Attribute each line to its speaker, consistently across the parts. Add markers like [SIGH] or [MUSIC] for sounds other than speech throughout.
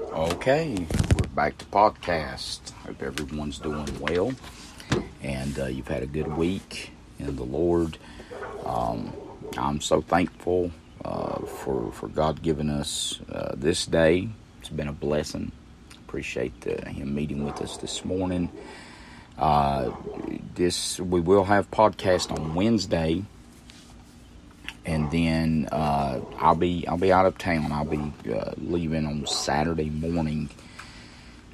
Speaker 1: Okay, we're back to podcast. Hope everyone's doing well and uh, you've had a good week in the Lord. Um, I'm so thankful uh, for for God giving us uh, this day. It's been a blessing. Appreciate uh, Him meeting with us this morning. Uh, this we will have podcast on Wednesday and then uh, I'll be I'll be out of town. I'll be uh, leaving on Saturday morning,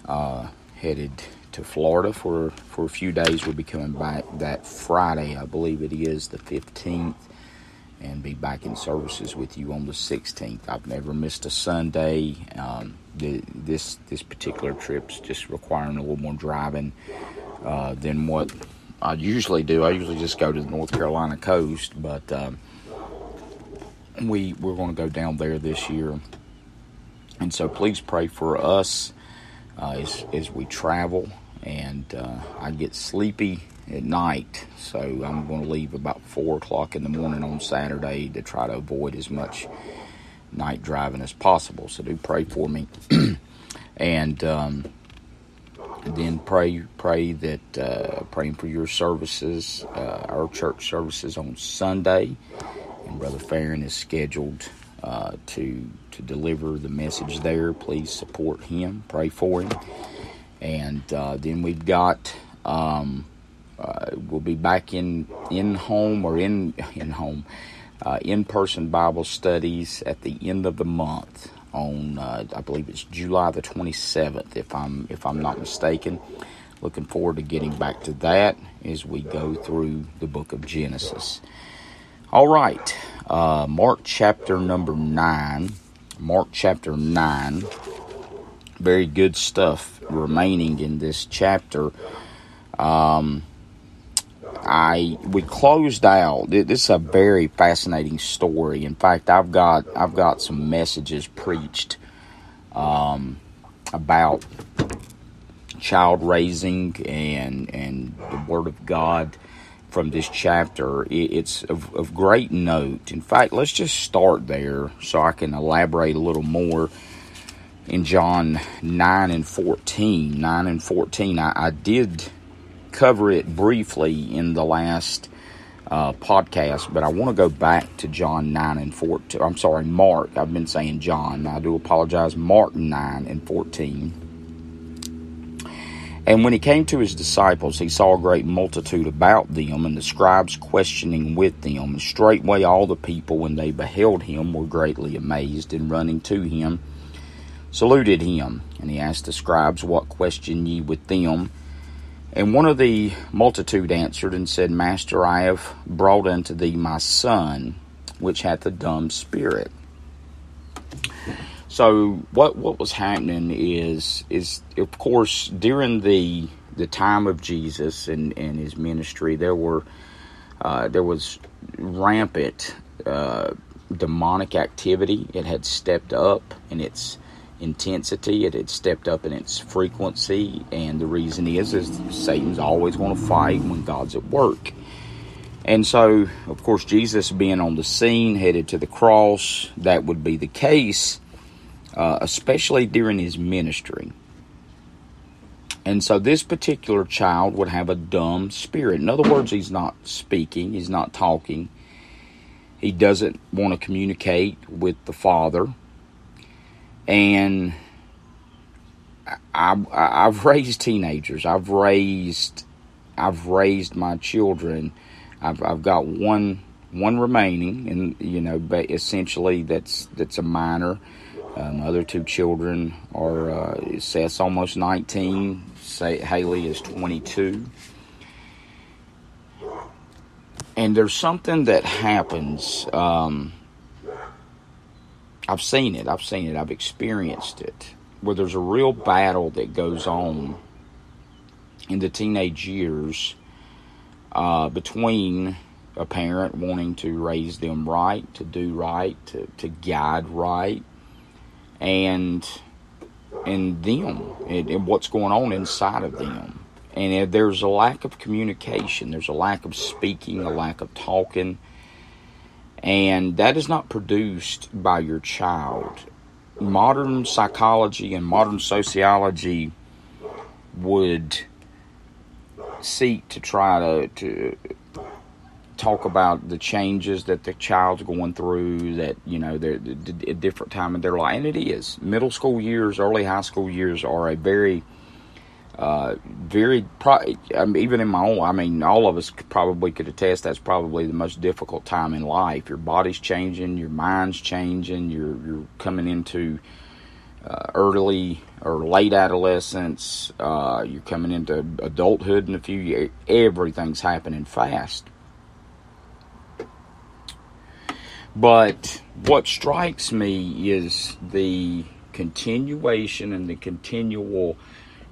Speaker 1: uh, headed to Florida for for a few days. We'll be coming back that Friday, I believe it is the fifteenth, and be back in services with you on the sixteenth. I've never missed a Sunday. Um, the, this this particular trip's just requiring a little more driving uh, than what I usually do. I usually just go to the North Carolina coast, but um, we we're going to go down there this year, and so please pray for us uh, as as we travel. And uh, I get sleepy at night, so I'm going to leave about four o'clock in the morning on Saturday to try to avoid as much night driving as possible. So do pray for me, [CLEARS THROAT] and. Um, then pray pray that uh, praying for your services, uh, our church services on Sunday, Brother Farron is scheduled uh, to to deliver the message there. Please support him, pray for him, and uh, then we've got um, uh, we'll be back in in home or in [LAUGHS] in home uh, in person Bible studies at the end of the month on uh, I believe it's July the twenty seventh if I'm if I'm not mistaken. Looking forward to getting back to that as we go through the book of Genesis. All right, uh, Mark chapter number 9. Mark chapter 9. Very good stuff remaining in this chapter. Um, I we closed out. This is a very fascinating story. In fact, I've got I've got some messages preached um, about child raising and and the Word of God from this chapter. It's of, of great note. In fact, let's just start there so I can elaborate a little more in John 9 and 14. 9 and 14. I, I did cover it briefly in the last uh, podcast, but I want to go back to John 9 and 14. I'm sorry, Mark. I've been saying John. I do apologize. Mark 9 and 14. And when he came to his disciples, he saw a great multitude about them, and the scribes questioning with them. And straightway all the people, when they beheld him, were greatly amazed, and running to him, saluted him. And he asked the scribes, What question ye with them? And one of the multitude answered and said, Master, I have brought unto thee my son, which hath a dumb spirit. So what what was happening is is of course during the the time of Jesus and, and his ministry there were uh, there was rampant uh, demonic activity. It had stepped up in its intensity. It had stepped up in its frequency, and the reason is is Satan's always going to fight when God's at work. And so, of course, Jesus being on the scene, headed to the cross, that would be the case uh, especially during his ministry. And so this particular child would have a dumb spirit. In other words, he's not speaking, he's not talking. He doesn't want to communicate with the father. And I, have raised teenagers. I've raised, I've raised my children. I've, I've got one, one remaining, and you know, essentially that's that's a minor. Uh, my other two children are uh, Seth's almost 19, Say, Haley is 22. And there's something that happens. Um, I've seen it. I've seen it. I've experienced it. Where there's a real battle that goes on in the teenage years uh, between a parent wanting to raise them right, to do right, to, to guide right, and and them and, and what's going on inside of them. And if there's a lack of communication, there's a lack of speaking, a lack of talking, and that is not produced by your child. modern psychology and modern sociology would seek to try to, to talk about the changes that the child's going through that you know they're a different time in their life. And it is. Middle school years early high school years are a very uh, very pro- I mean, even in my own i mean all of us probably could attest that's probably the most difficult time in life. Your body's changing your mind's changing you're you're coming into uh, early or late adolescence uh, you're coming into adulthood in a few years everything's happening fast But what strikes me is the continuation and the continual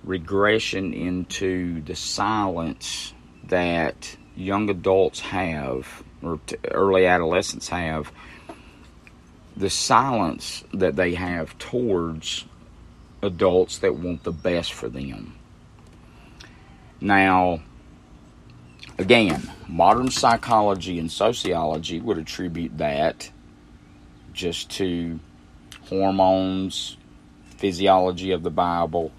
Speaker 1: regression into the silence that young adults have, or early adolescents have, the silence that they have towards adults that want the best for them. Now, Again, modern psychology and sociology would attribute that just to hormones, physiology of the Bible,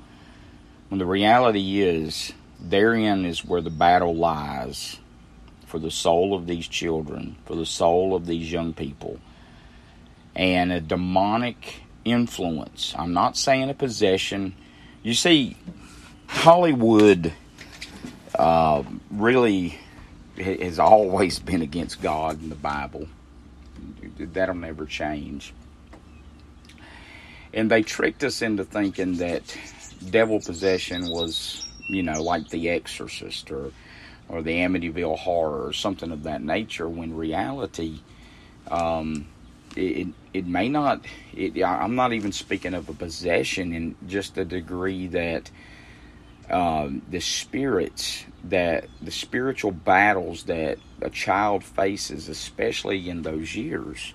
Speaker 1: when the reality is, therein is where the battle lies for the soul of these children, for the soul of these young people. And a demonic influence. I'm not saying a possession. You see, Hollywood uh, really has always been against God and the Bible. That'll never change. And they tricked us into thinking that devil possession was, you know, like The Exorcist or or the Amityville Horror or something of that nature. When reality, um, it it may not. It, I'm not even speaking of a possession in just the degree that um, the spirits that the spiritual battles that a child faces, especially in those years.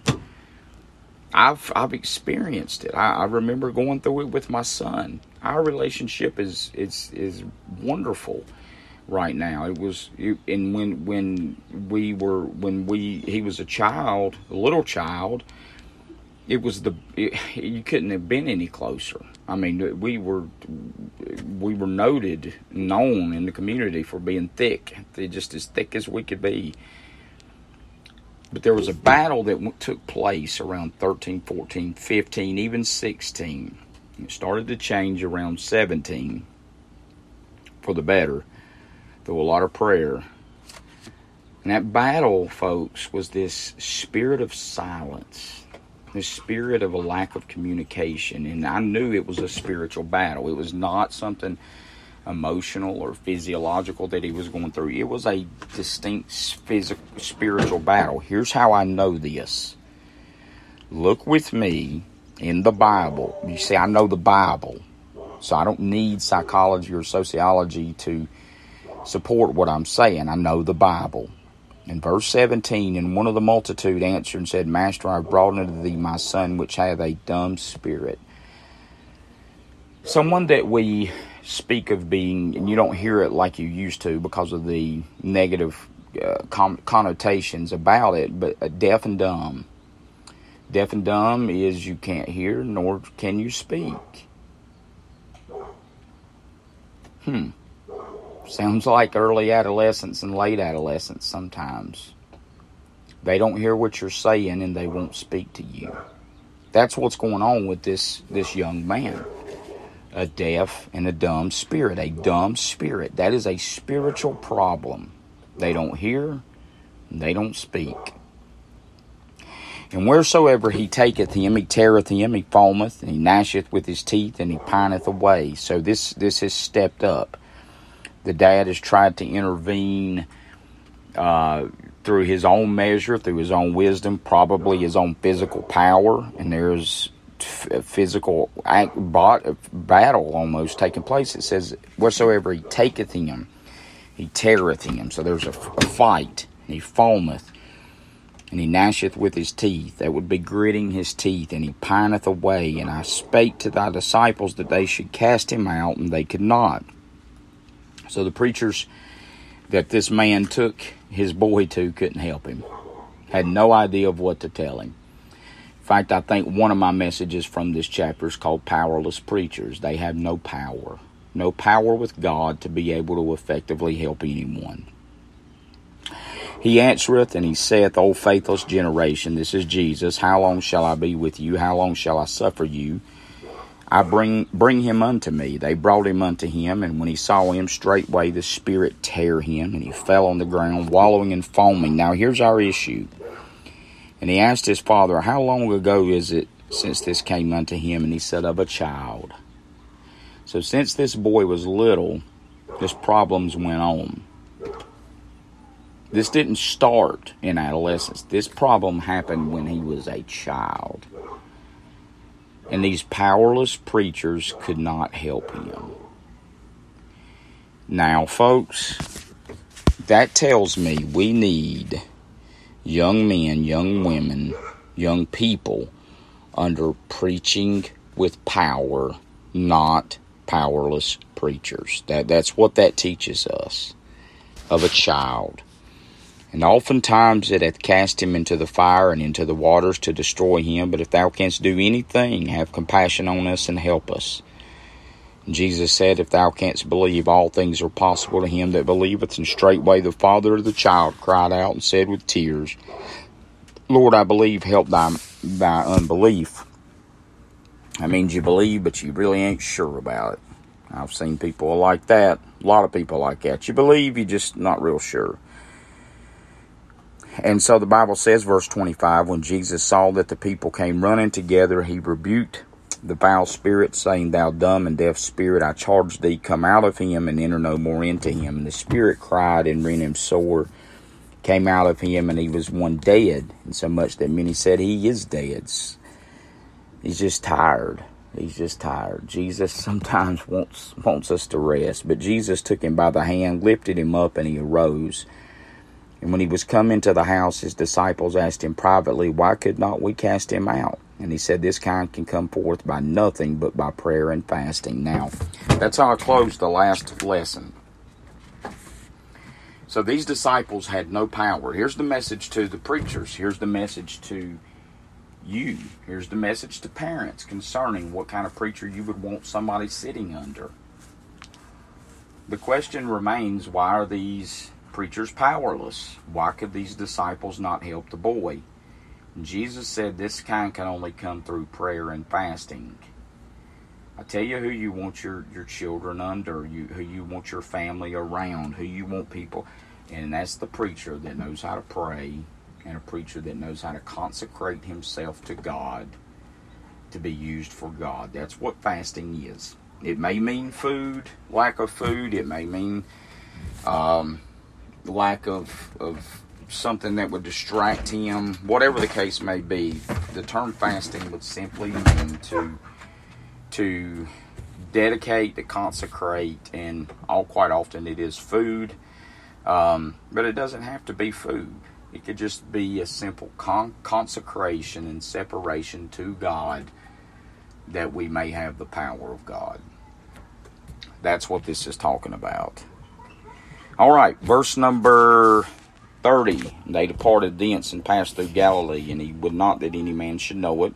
Speaker 1: I've I've experienced it. I, I remember going through it with my son. Our relationship is is is wonderful right now. It was, and when when we were when we he was a child, a little child, it was the it, [LAUGHS] you couldn't have been any closer. I mean, we were we were noted, known in the community for being thick, They're just as thick as we could be. But there was a battle that took place around 13, 14, 15, even 16. It started to change around 17 for the better, through a lot of prayer. And that battle, folks, was this spirit of silence the spirit of a lack of communication. And I knew it was a spiritual battle. It was not something emotional or physiological that he was going through. It was a distinct physical, spiritual battle. Here's how I know this. Look with me in the Bible. You see, I know the Bible, so I don't need psychology or sociology to support what I'm saying. I know the Bible. In verse 17, and one of the multitude answered and said, Master, I have brought unto thee my son, which hath a dumb spirit. Someone that we speak of being, and you don't hear it like you used to because of the negative uh, connotations about it, but uh, deaf and dumb. Deaf and dumb is you can't hear, nor can you speak. Hmm. Sounds like early adolescence and late adolescence sometimes. They don't hear what you're saying and they won't speak to you. That's what's going on with this this young man. A deaf and a dumb spirit, a dumb spirit. That is a spiritual problem. They don't hear, they don't speak. And wheresoever he taketh him, he teareth him, he foameth, and he gnasheth with his teeth, and he pineth away. So this this has stepped up the dad has tried to intervene uh, through his own measure, through his own wisdom, probably his own physical power, and there's f- physical battle almost taking place. It says, "Whatsoever he taketh him, he teareth him." So there's a, a fight. And he foameth, and he gnasheth with his teeth. That would be gritting his teeth, and he pineth away. And I spake to thy disciples that they should cast him out, and they could not. So the preachers that this man took his boy to couldn't help him, had no idea of what to tell him. In fact, I think one of my messages from this chapter is called Powerless Preachers. They have no power, no power with God to be able to effectively help anyone. He answereth, and he saith, O faithless generation, this is Jesus, how long shall I be with you? How long shall I suffer you? I bring bring him unto me. They brought him unto him, and when he saw him, straightway the Spirit tear him, and he fell on the ground, wallowing and foaming. Now here's our issue. And he asked his father, How long ago is it since this came unto him? And he said, Of a child. So since this boy was little, this problems went on. This didn't start in adolescence. This problem happened when he was a child. And these powerless preachers could not help him. Now, folks, that tells me we need young men, young women, young people under preaching with power, not powerless preachers. That that's what that teaches us of a child. And oftentimes it hath cast him into the fire and into the waters to destroy him. But if thou canst do anything, have compassion on us and help us. And Jesus said, If thou canst believe, all things are possible to him that believeth. And straightway the father of the child cried out and said with tears, Lord, I believe, help thy, thy unbelief. That means you believe, but you really ain't sure about it. I've seen people like that. A lot of people like that. You believe, you're just not real sure. And so the Bible says, verse 25, when Jesus saw that the people came running together, he rebuked the foul spirit, saying, Thou dumb and deaf spirit, I charge thee, come out of him and enter no more into him. And the spirit cried and rent him sore, came out of him, and he was one dead, and so much that many said, He is dead. He's just tired. He's just tired. Jesus [LAUGHS] sometimes wants wants us to rest, but Jesus took him by the hand, lifted him up, and he arose. And when he was come into the house, his disciples asked him privately, Why could not we cast him out? And he said, This kind can come forth by nothing but by prayer and fasting. Now, that's how I closed the last lesson. So these disciples had no power. Here's the message to the preachers. Here's the message to you. Here's the message to parents concerning what kind of preacher you would want somebody sitting under. The question remains why are these preachers powerless? Why could these disciples not help the boy? Jesus said this kind can only come through prayer and fasting. I tell you who you want your, your children under, you who you want your family around, who you want people, and that's the preacher that knows how to pray and a preacher that knows how to consecrate himself to God to be used for God. That's what fasting is. It may mean food, lack of food. It may mean um, lack of, of something that would distract him, whatever the case may be, the term fasting would simply mean to to dedicate, to consecrate, and all quite often it is food. Um, but it doesn't have to be food. It could just be a simple con- consecration and separation to God that we may have the power of God. That's what this is talking about. All right, verse number 30. They departed thence and passed through Galilee, and he would not that any man should know it.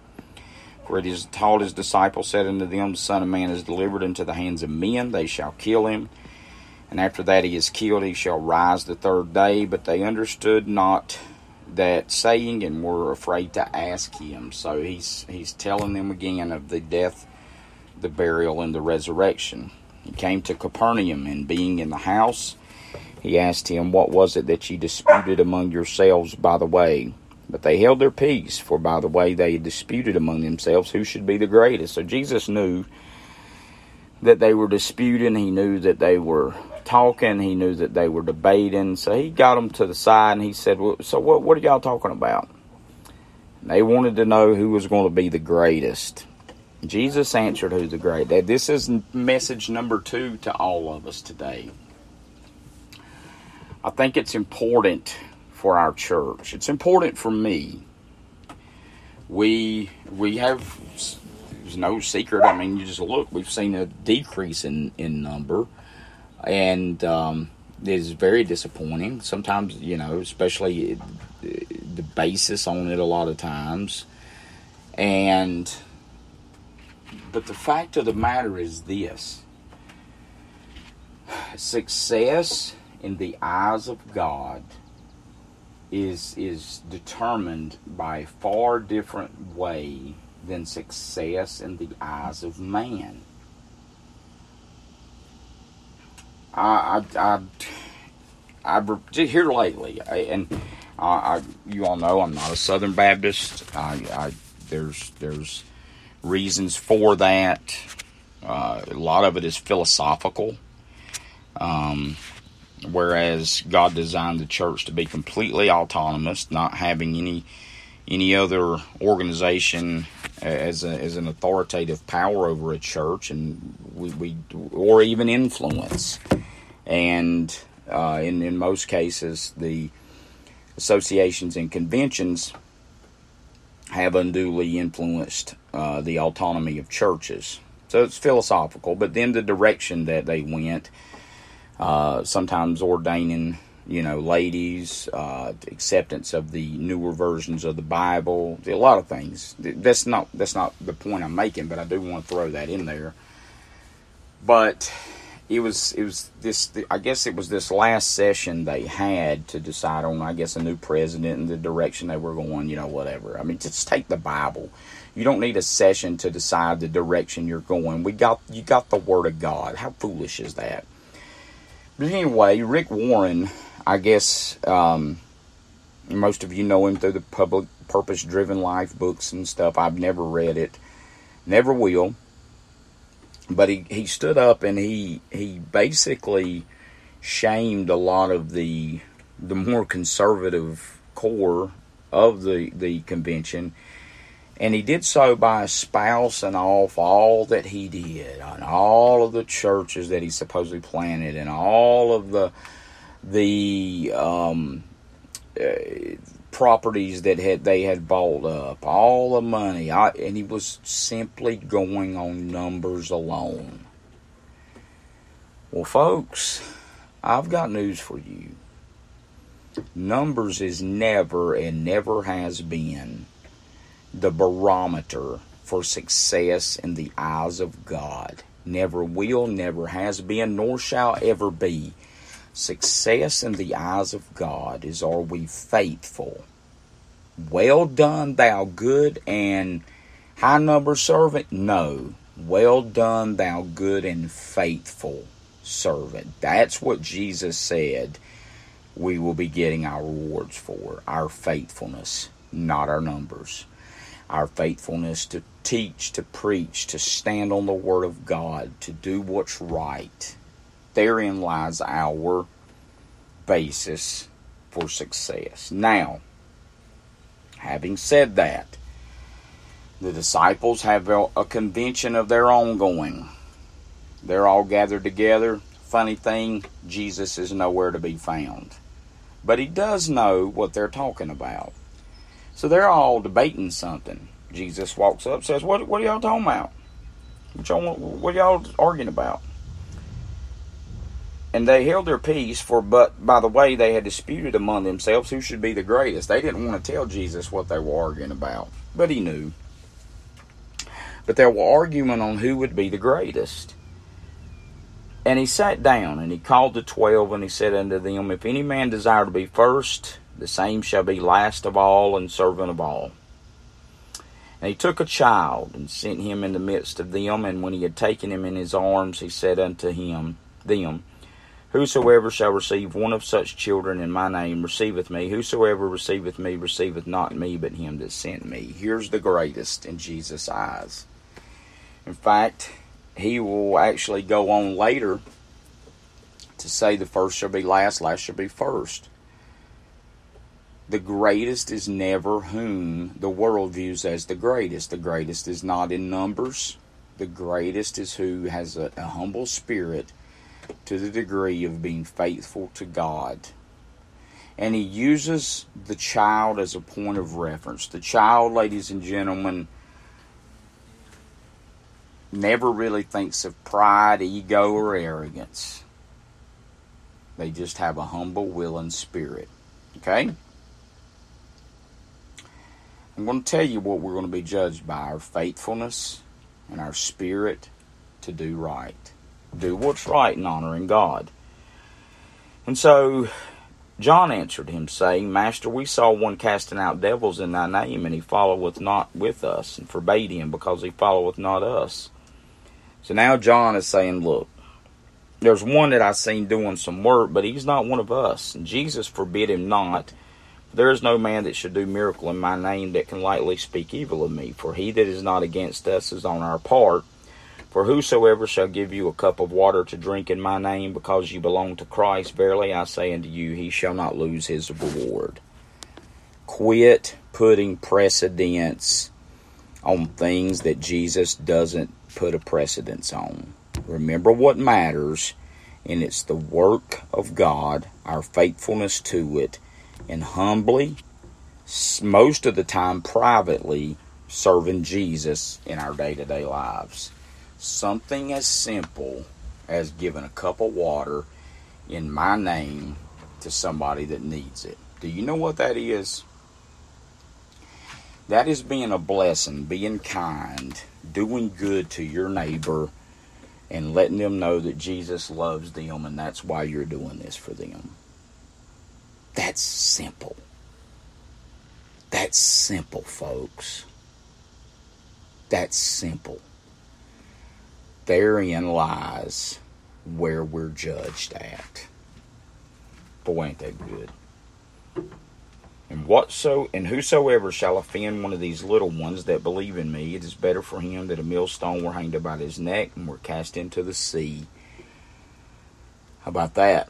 Speaker 1: For it is taught his disciples, said unto them, The Son of Man is delivered into the hands of men, they shall kill him. And after that he is killed, he shall rise the third day. But they understood not that saying and were afraid to ask him. So he's he's telling them again of the death, the burial, and the resurrection. He came to Capernaum, and being in the house, he asked him, What was it that ye disputed among yourselves by the way? But they held their peace, for by the way they disputed among themselves who should be the greatest. So Jesus knew that they were disputing. He knew that they were talking. He knew that they were debating. So he got them to the side and he said, well, So what, what are y'all talking about? And they wanted to know who was going to be the greatest. Jesus answered Who's the greatest? This is message number two to all of us today. I think it's important for our church. It's important for me. We we have there's no secret. I mean, you just look. We've seen a decrease in in number, and um, it is very disappointing. Sometimes, you know, especially the basis on it. A lot of times And, but the fact of the matter is this success in the eyes of God is is determined by a far different way than success in the eyes of man. I I I, I here lately, and I, I, you all know I'm not a Southern Baptist. I, I there's there's reasons for that. Uh, a lot of it is philosophical. Um, whereas God designed the church to be completely autonomous, not having any any other organization as a, as an authoritative power over a church, and we, we or even influence. And uh, in in most cases, the associations and conventions have unduly influenced uh, the autonomy of churches. So it's philosophical, but then the direction that they went uh, sometimes ordaining, you know, ladies, uh, acceptance of the newer versions of the Bible, a lot of things. That's not that's not the point I'm making, but I do want to throw that in there. But it was it was this I guess it was this last session they had to decide on I guess a new president and the direction they were going, you know, whatever. I mean, just take the Bible. You don't need a session to decide the direction you're going. We got you got the word of God. How foolish is that? But anyway, Rick Warren, I guess um, most of you know him through the public purpose driven life books and stuff. I've never read it, never will. But he, he stood up and he he basically shamed a lot of the the more conservative core of the the convention and he did so by espousing off all that he did on all of the churches that he supposedly planted and all of the the um, uh, properties that had they had bought up, all the money, I, and he was simply going on numbers alone. Well, folks, I've got news for you. Numbers is never and never has been the barometer for success in the eyes of God. Never will, never has been, nor shall ever be. Success in the eyes of God is are we faithful? Well done, thou good and high number servant? No. Well done, thou good and faithful servant. That's what Jesus said we will be getting our rewards for our faithfulness, not our numbers our faithfulness to teach, to preach, to stand on the Word of God, to do what's right. Therein lies our basis for success. Now, having said that, the disciples have a convention of their own going. They're all gathered together. Funny thing, Jesus is nowhere to be found. But he does know what they're talking about. So they're all debating something. Jesus walks up, says, "What what are y'all talking about? What y'all what y'all arguing about?" And they held their peace, for but by the way they had disputed among themselves who should be the greatest. They didn't want to tell Jesus what they were arguing about, but he knew. But they were arguing on who would be the greatest. And he sat down and he called the twelve and he said unto them, If any man desire to be first, the same shall be last of all and servant of all. And he took a child and sent him in the midst of them. And when he had taken him in his arms, he said unto him, them, Whosoever shall receive one of such children in my name receiveth me. Whosoever receiveth me receiveth not me, but him that sent me. Here's the greatest in Jesus' eyes. In fact, he will actually go on later to say the first shall be last, last shall be first the greatest is never whom the world views as the greatest. The greatest is not in numbers. The greatest is who has a, a humble spirit to the degree of being faithful to God. And he uses the child as a point of reference. The child, ladies and gentlemen, never really thinks of pride, ego, or arrogance. They just have a humble will and spirit. Okay? I'm going to tell you what we're going to be judged by our faithfulness and our spirit to do right. Do what's right in honoring God. And so John answered him, saying, Master, we saw one casting out devils in thy name, and he followeth not with us, and forbade him, because he followeth not us. So now John is saying, Look, there's one that I seen doing some work, but he's not one of us. And Jesus forbid him not. There is no man that should do miracle in my name that can lightly speak evil of me. For he that is not against us is on our part. For whosoever shall give you a cup of water to drink in my name, because you belong to Christ, verily I say unto you, he shall not lose his reward. Quit putting precedence on things that Jesus doesn't put a precedence on. Remember what matters, and it's the work of God, our faithfulness to it, and humbly, most of the time privately, serving Jesus in our day to day lives something as simple as giving a cup of water in my name to somebody that needs it. Do you know what that is? That is being a blessing, being kind, doing good to your neighbor, and letting them know that Jesus loves them and that's why you're doing this for them. That's simple. That's simple, folks. That's simple therein lies where we're judged at. Boy, ain't that good. And whatso and whosoever shall offend one of these little ones that believe in me, it is better for him that a millstone were hanged about his neck and were cast into the sea. How about that?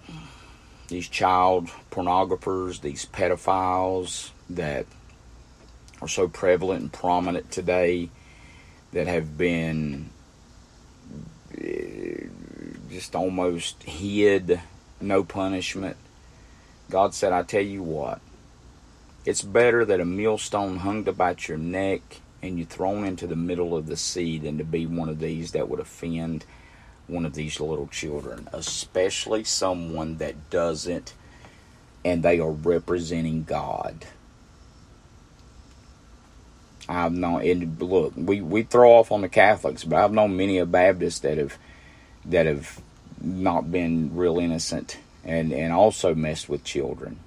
Speaker 1: These child pornographers, these pedophiles that are so prevalent and prominent today that have been eh, just almost hid, no punishment. God said, I tell you what, it's better that a millstone hung about your neck and you thrown into the middle of the sea than to be one of these that would offend one of these little children, especially someone that doesn't and they are representing God. I've known, and look, we, we throw off on the Catholics, but I've known many of Baptists that have that have not been real innocent and, and also messed with children.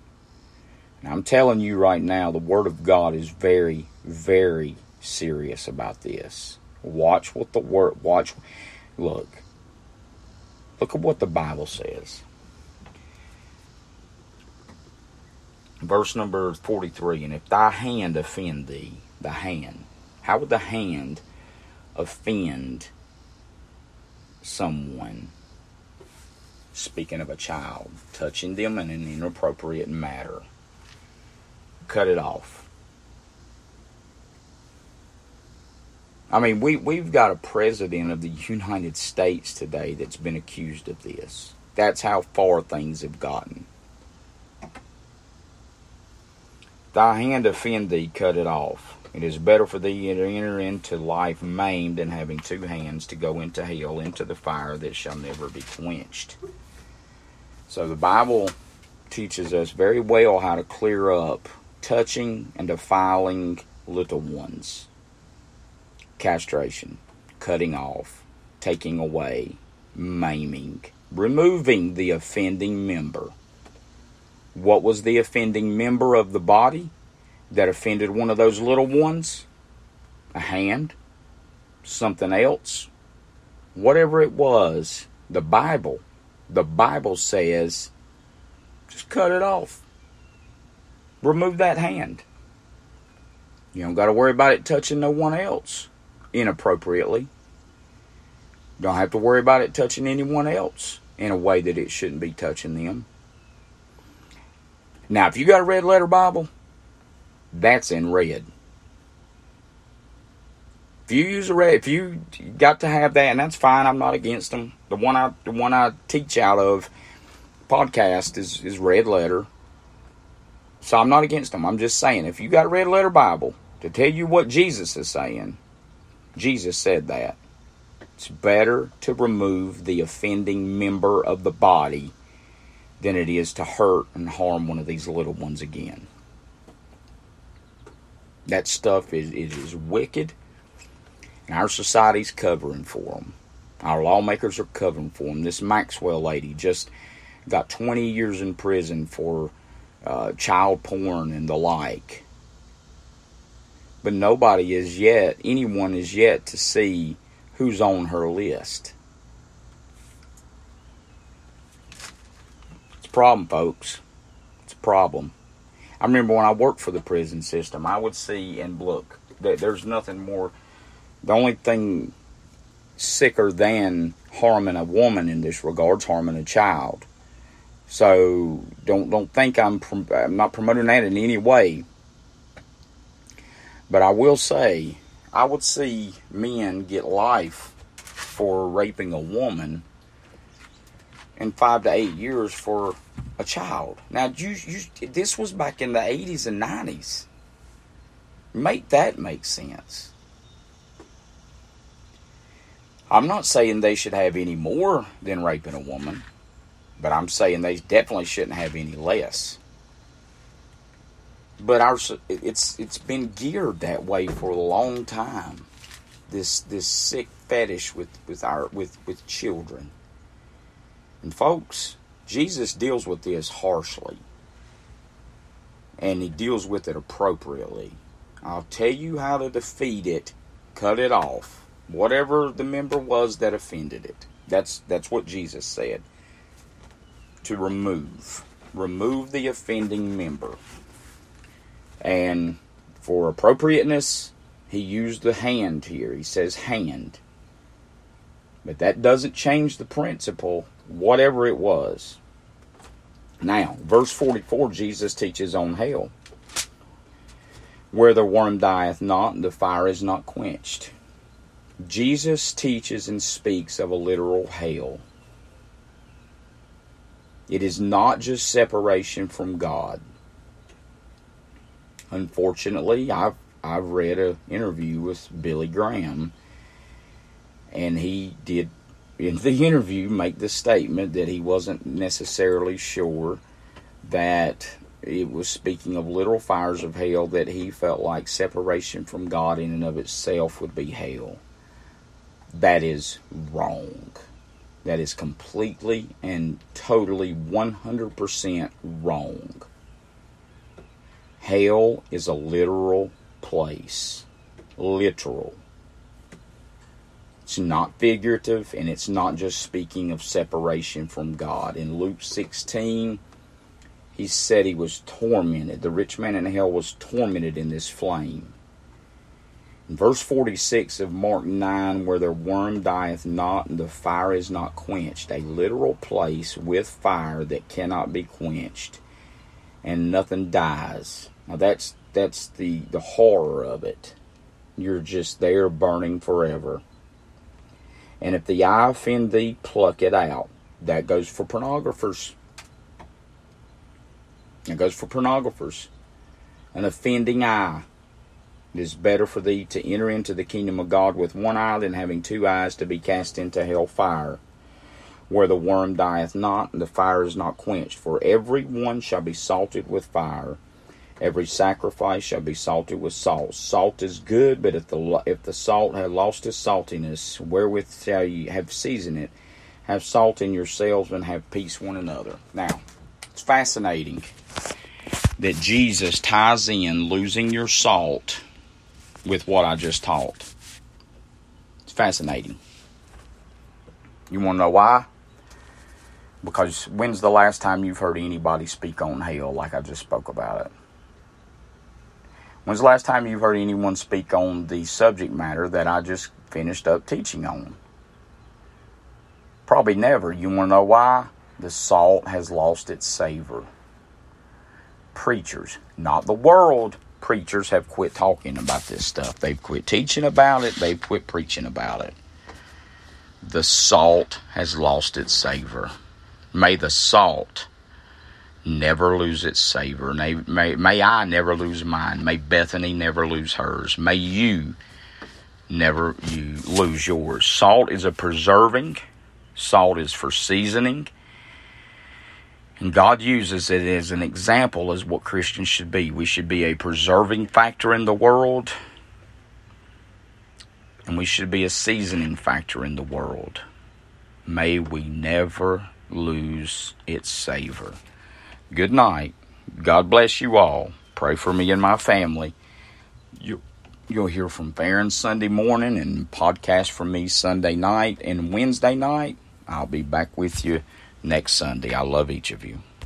Speaker 1: And I'm telling you right now, the Word of God is very, very serious about this. Watch what the Word, watch, look, look at what the Bible says. Verse number 43 And if thy hand offend thee, the hand, how would the hand offend someone, speaking of a child, touching them in an inappropriate manner. Cut it off. I mean, we, we've got a president of the United States today that's been accused of this. That's how far things have gotten. Thy hand offend thee, cut it off. It is better for thee to enter into life maimed than having two hands to go into hell, into the fire that shall never be quenched. So the Bible teaches us very well how to clear up touching and defiling little ones. Castration, cutting off, taking away, maiming, removing the offending member. What was the offending member of the body? that offended one of those little ones, a hand, something else, whatever it was, the Bible, the Bible says, just cut it off. Remove that hand. You don't got to worry about it touching no one else inappropriately. Don't have to worry about it touching anyone else in a way that it shouldn't be touching them. Now, if you got a red letter Bible, that's in red. If you use a red, if you got to have that, and that's fine. I'm not against them. The one I, the one I teach out of podcast is is red letter. So I'm not against them. I'm just saying, if you got a red letter Bible to tell you what Jesus is saying, Jesus said that. It's better to remove the offending member of the body than it is to hurt and harm one of these little ones again. That stuff is, is, wicked, and our society's covering for them. Our lawmakers are covering for them. This Maxwell lady just got 20 years in prison for uh, child porn and the like. But nobody is yet, anyone is yet to see who's on her list. It's a problem, folks. It's a problem. I remember when I worked for the prison system, I would see and look, there's nothing more, the only thing sicker than harming a woman in this regard is harming a child. So don't don't think I'm I'm not promoting that in any way. But I will say I would see men get life for raping a woman and five to eight years for a child. Now, you, you, this was back in the 80s and 90s. Make that make sense. I'm not saying they should have any more than raping a woman, but I'm saying they definitely shouldn't have any less. But our it's it's been geared that way for a long time. This this sick fetish with with our with with children. And folks, Jesus deals with this harshly. And he deals with it appropriately. I'll tell you how to defeat it, cut it off. Whatever the member was that offended it. That's that's what Jesus said. To remove. Remove the offending member. And for appropriateness, he used the hand here. He says hand. But that doesn't change the principle, whatever it was. Now, verse 44, Jesus teaches on hell. Where the worm dieth not, the fire is not quenched. Jesus teaches and speaks of a literal hell. It is not just separation from God. Unfortunately, I've I've read an interview with Billy Graham, and he did in the [LAUGHS] interview make the statement that he wasn't necessarily sure that it was speaking of literal fires of hell that he felt like separation from God in and of itself would be hell. That is wrong. That is completely and totally 100% wrong. Hell is a literal place. Literal. It's not figurative and it's not just speaking of separation from God. In Luke 16, he said he was tormented. The rich man in hell was tormented in this flame. In verse 46 of Mark 9, where the worm dieth not and the fire is not quenched, a literal place with fire that cannot be quenched, and nothing dies. Now that's that's the the horror of it. You're just there burning forever. And if the eye offend thee, pluck it out. That goes for pornographers. That goes for pornographers. An offending eye. It is better for thee to enter into the kingdom of God with one eye than having two eyes to be cast into hell fire, where the worm dieth not and the fire is not quenched. For every one shall be salted with fire. Every sacrifice shall be salted with salt. Salt is good, but if the if the salt have lost its saltiness, wherewith shall ye have seasoned it? Have salt in yourselves and have peace one another. Now, it's fascinating that Jesus ties in losing your salt with what I just taught. It's fascinating. You want to know why? Because when's the last time you've heard anybody speak on hell like I just spoke about it? When's the last time you've heard anyone speak on the subject matter that I just finished up teaching on? Probably never. You want to know why? The salt has lost its savor. Preachers, not the world, preachers have quit talking about this stuff. They've quit teaching about it, they've quit preaching about it. The salt has lost its savor. May the salt never lose its savor. May, may, may I never lose mine. May Bethany never lose hers. May you never you lose yours. Salt is a preserving. Salt is for seasoning. And God uses it as an example as what Christians should be. We should be a preserving factor in the world, and we should be a seasoning factor in the world. May we never lose its savor. Good night. God bless you all. Pray for me and my family. You, you'll hear from Farron Sunday morning and podcast from me Sunday night and Wednesday night. I'll be back with you next Sunday. I love each of you.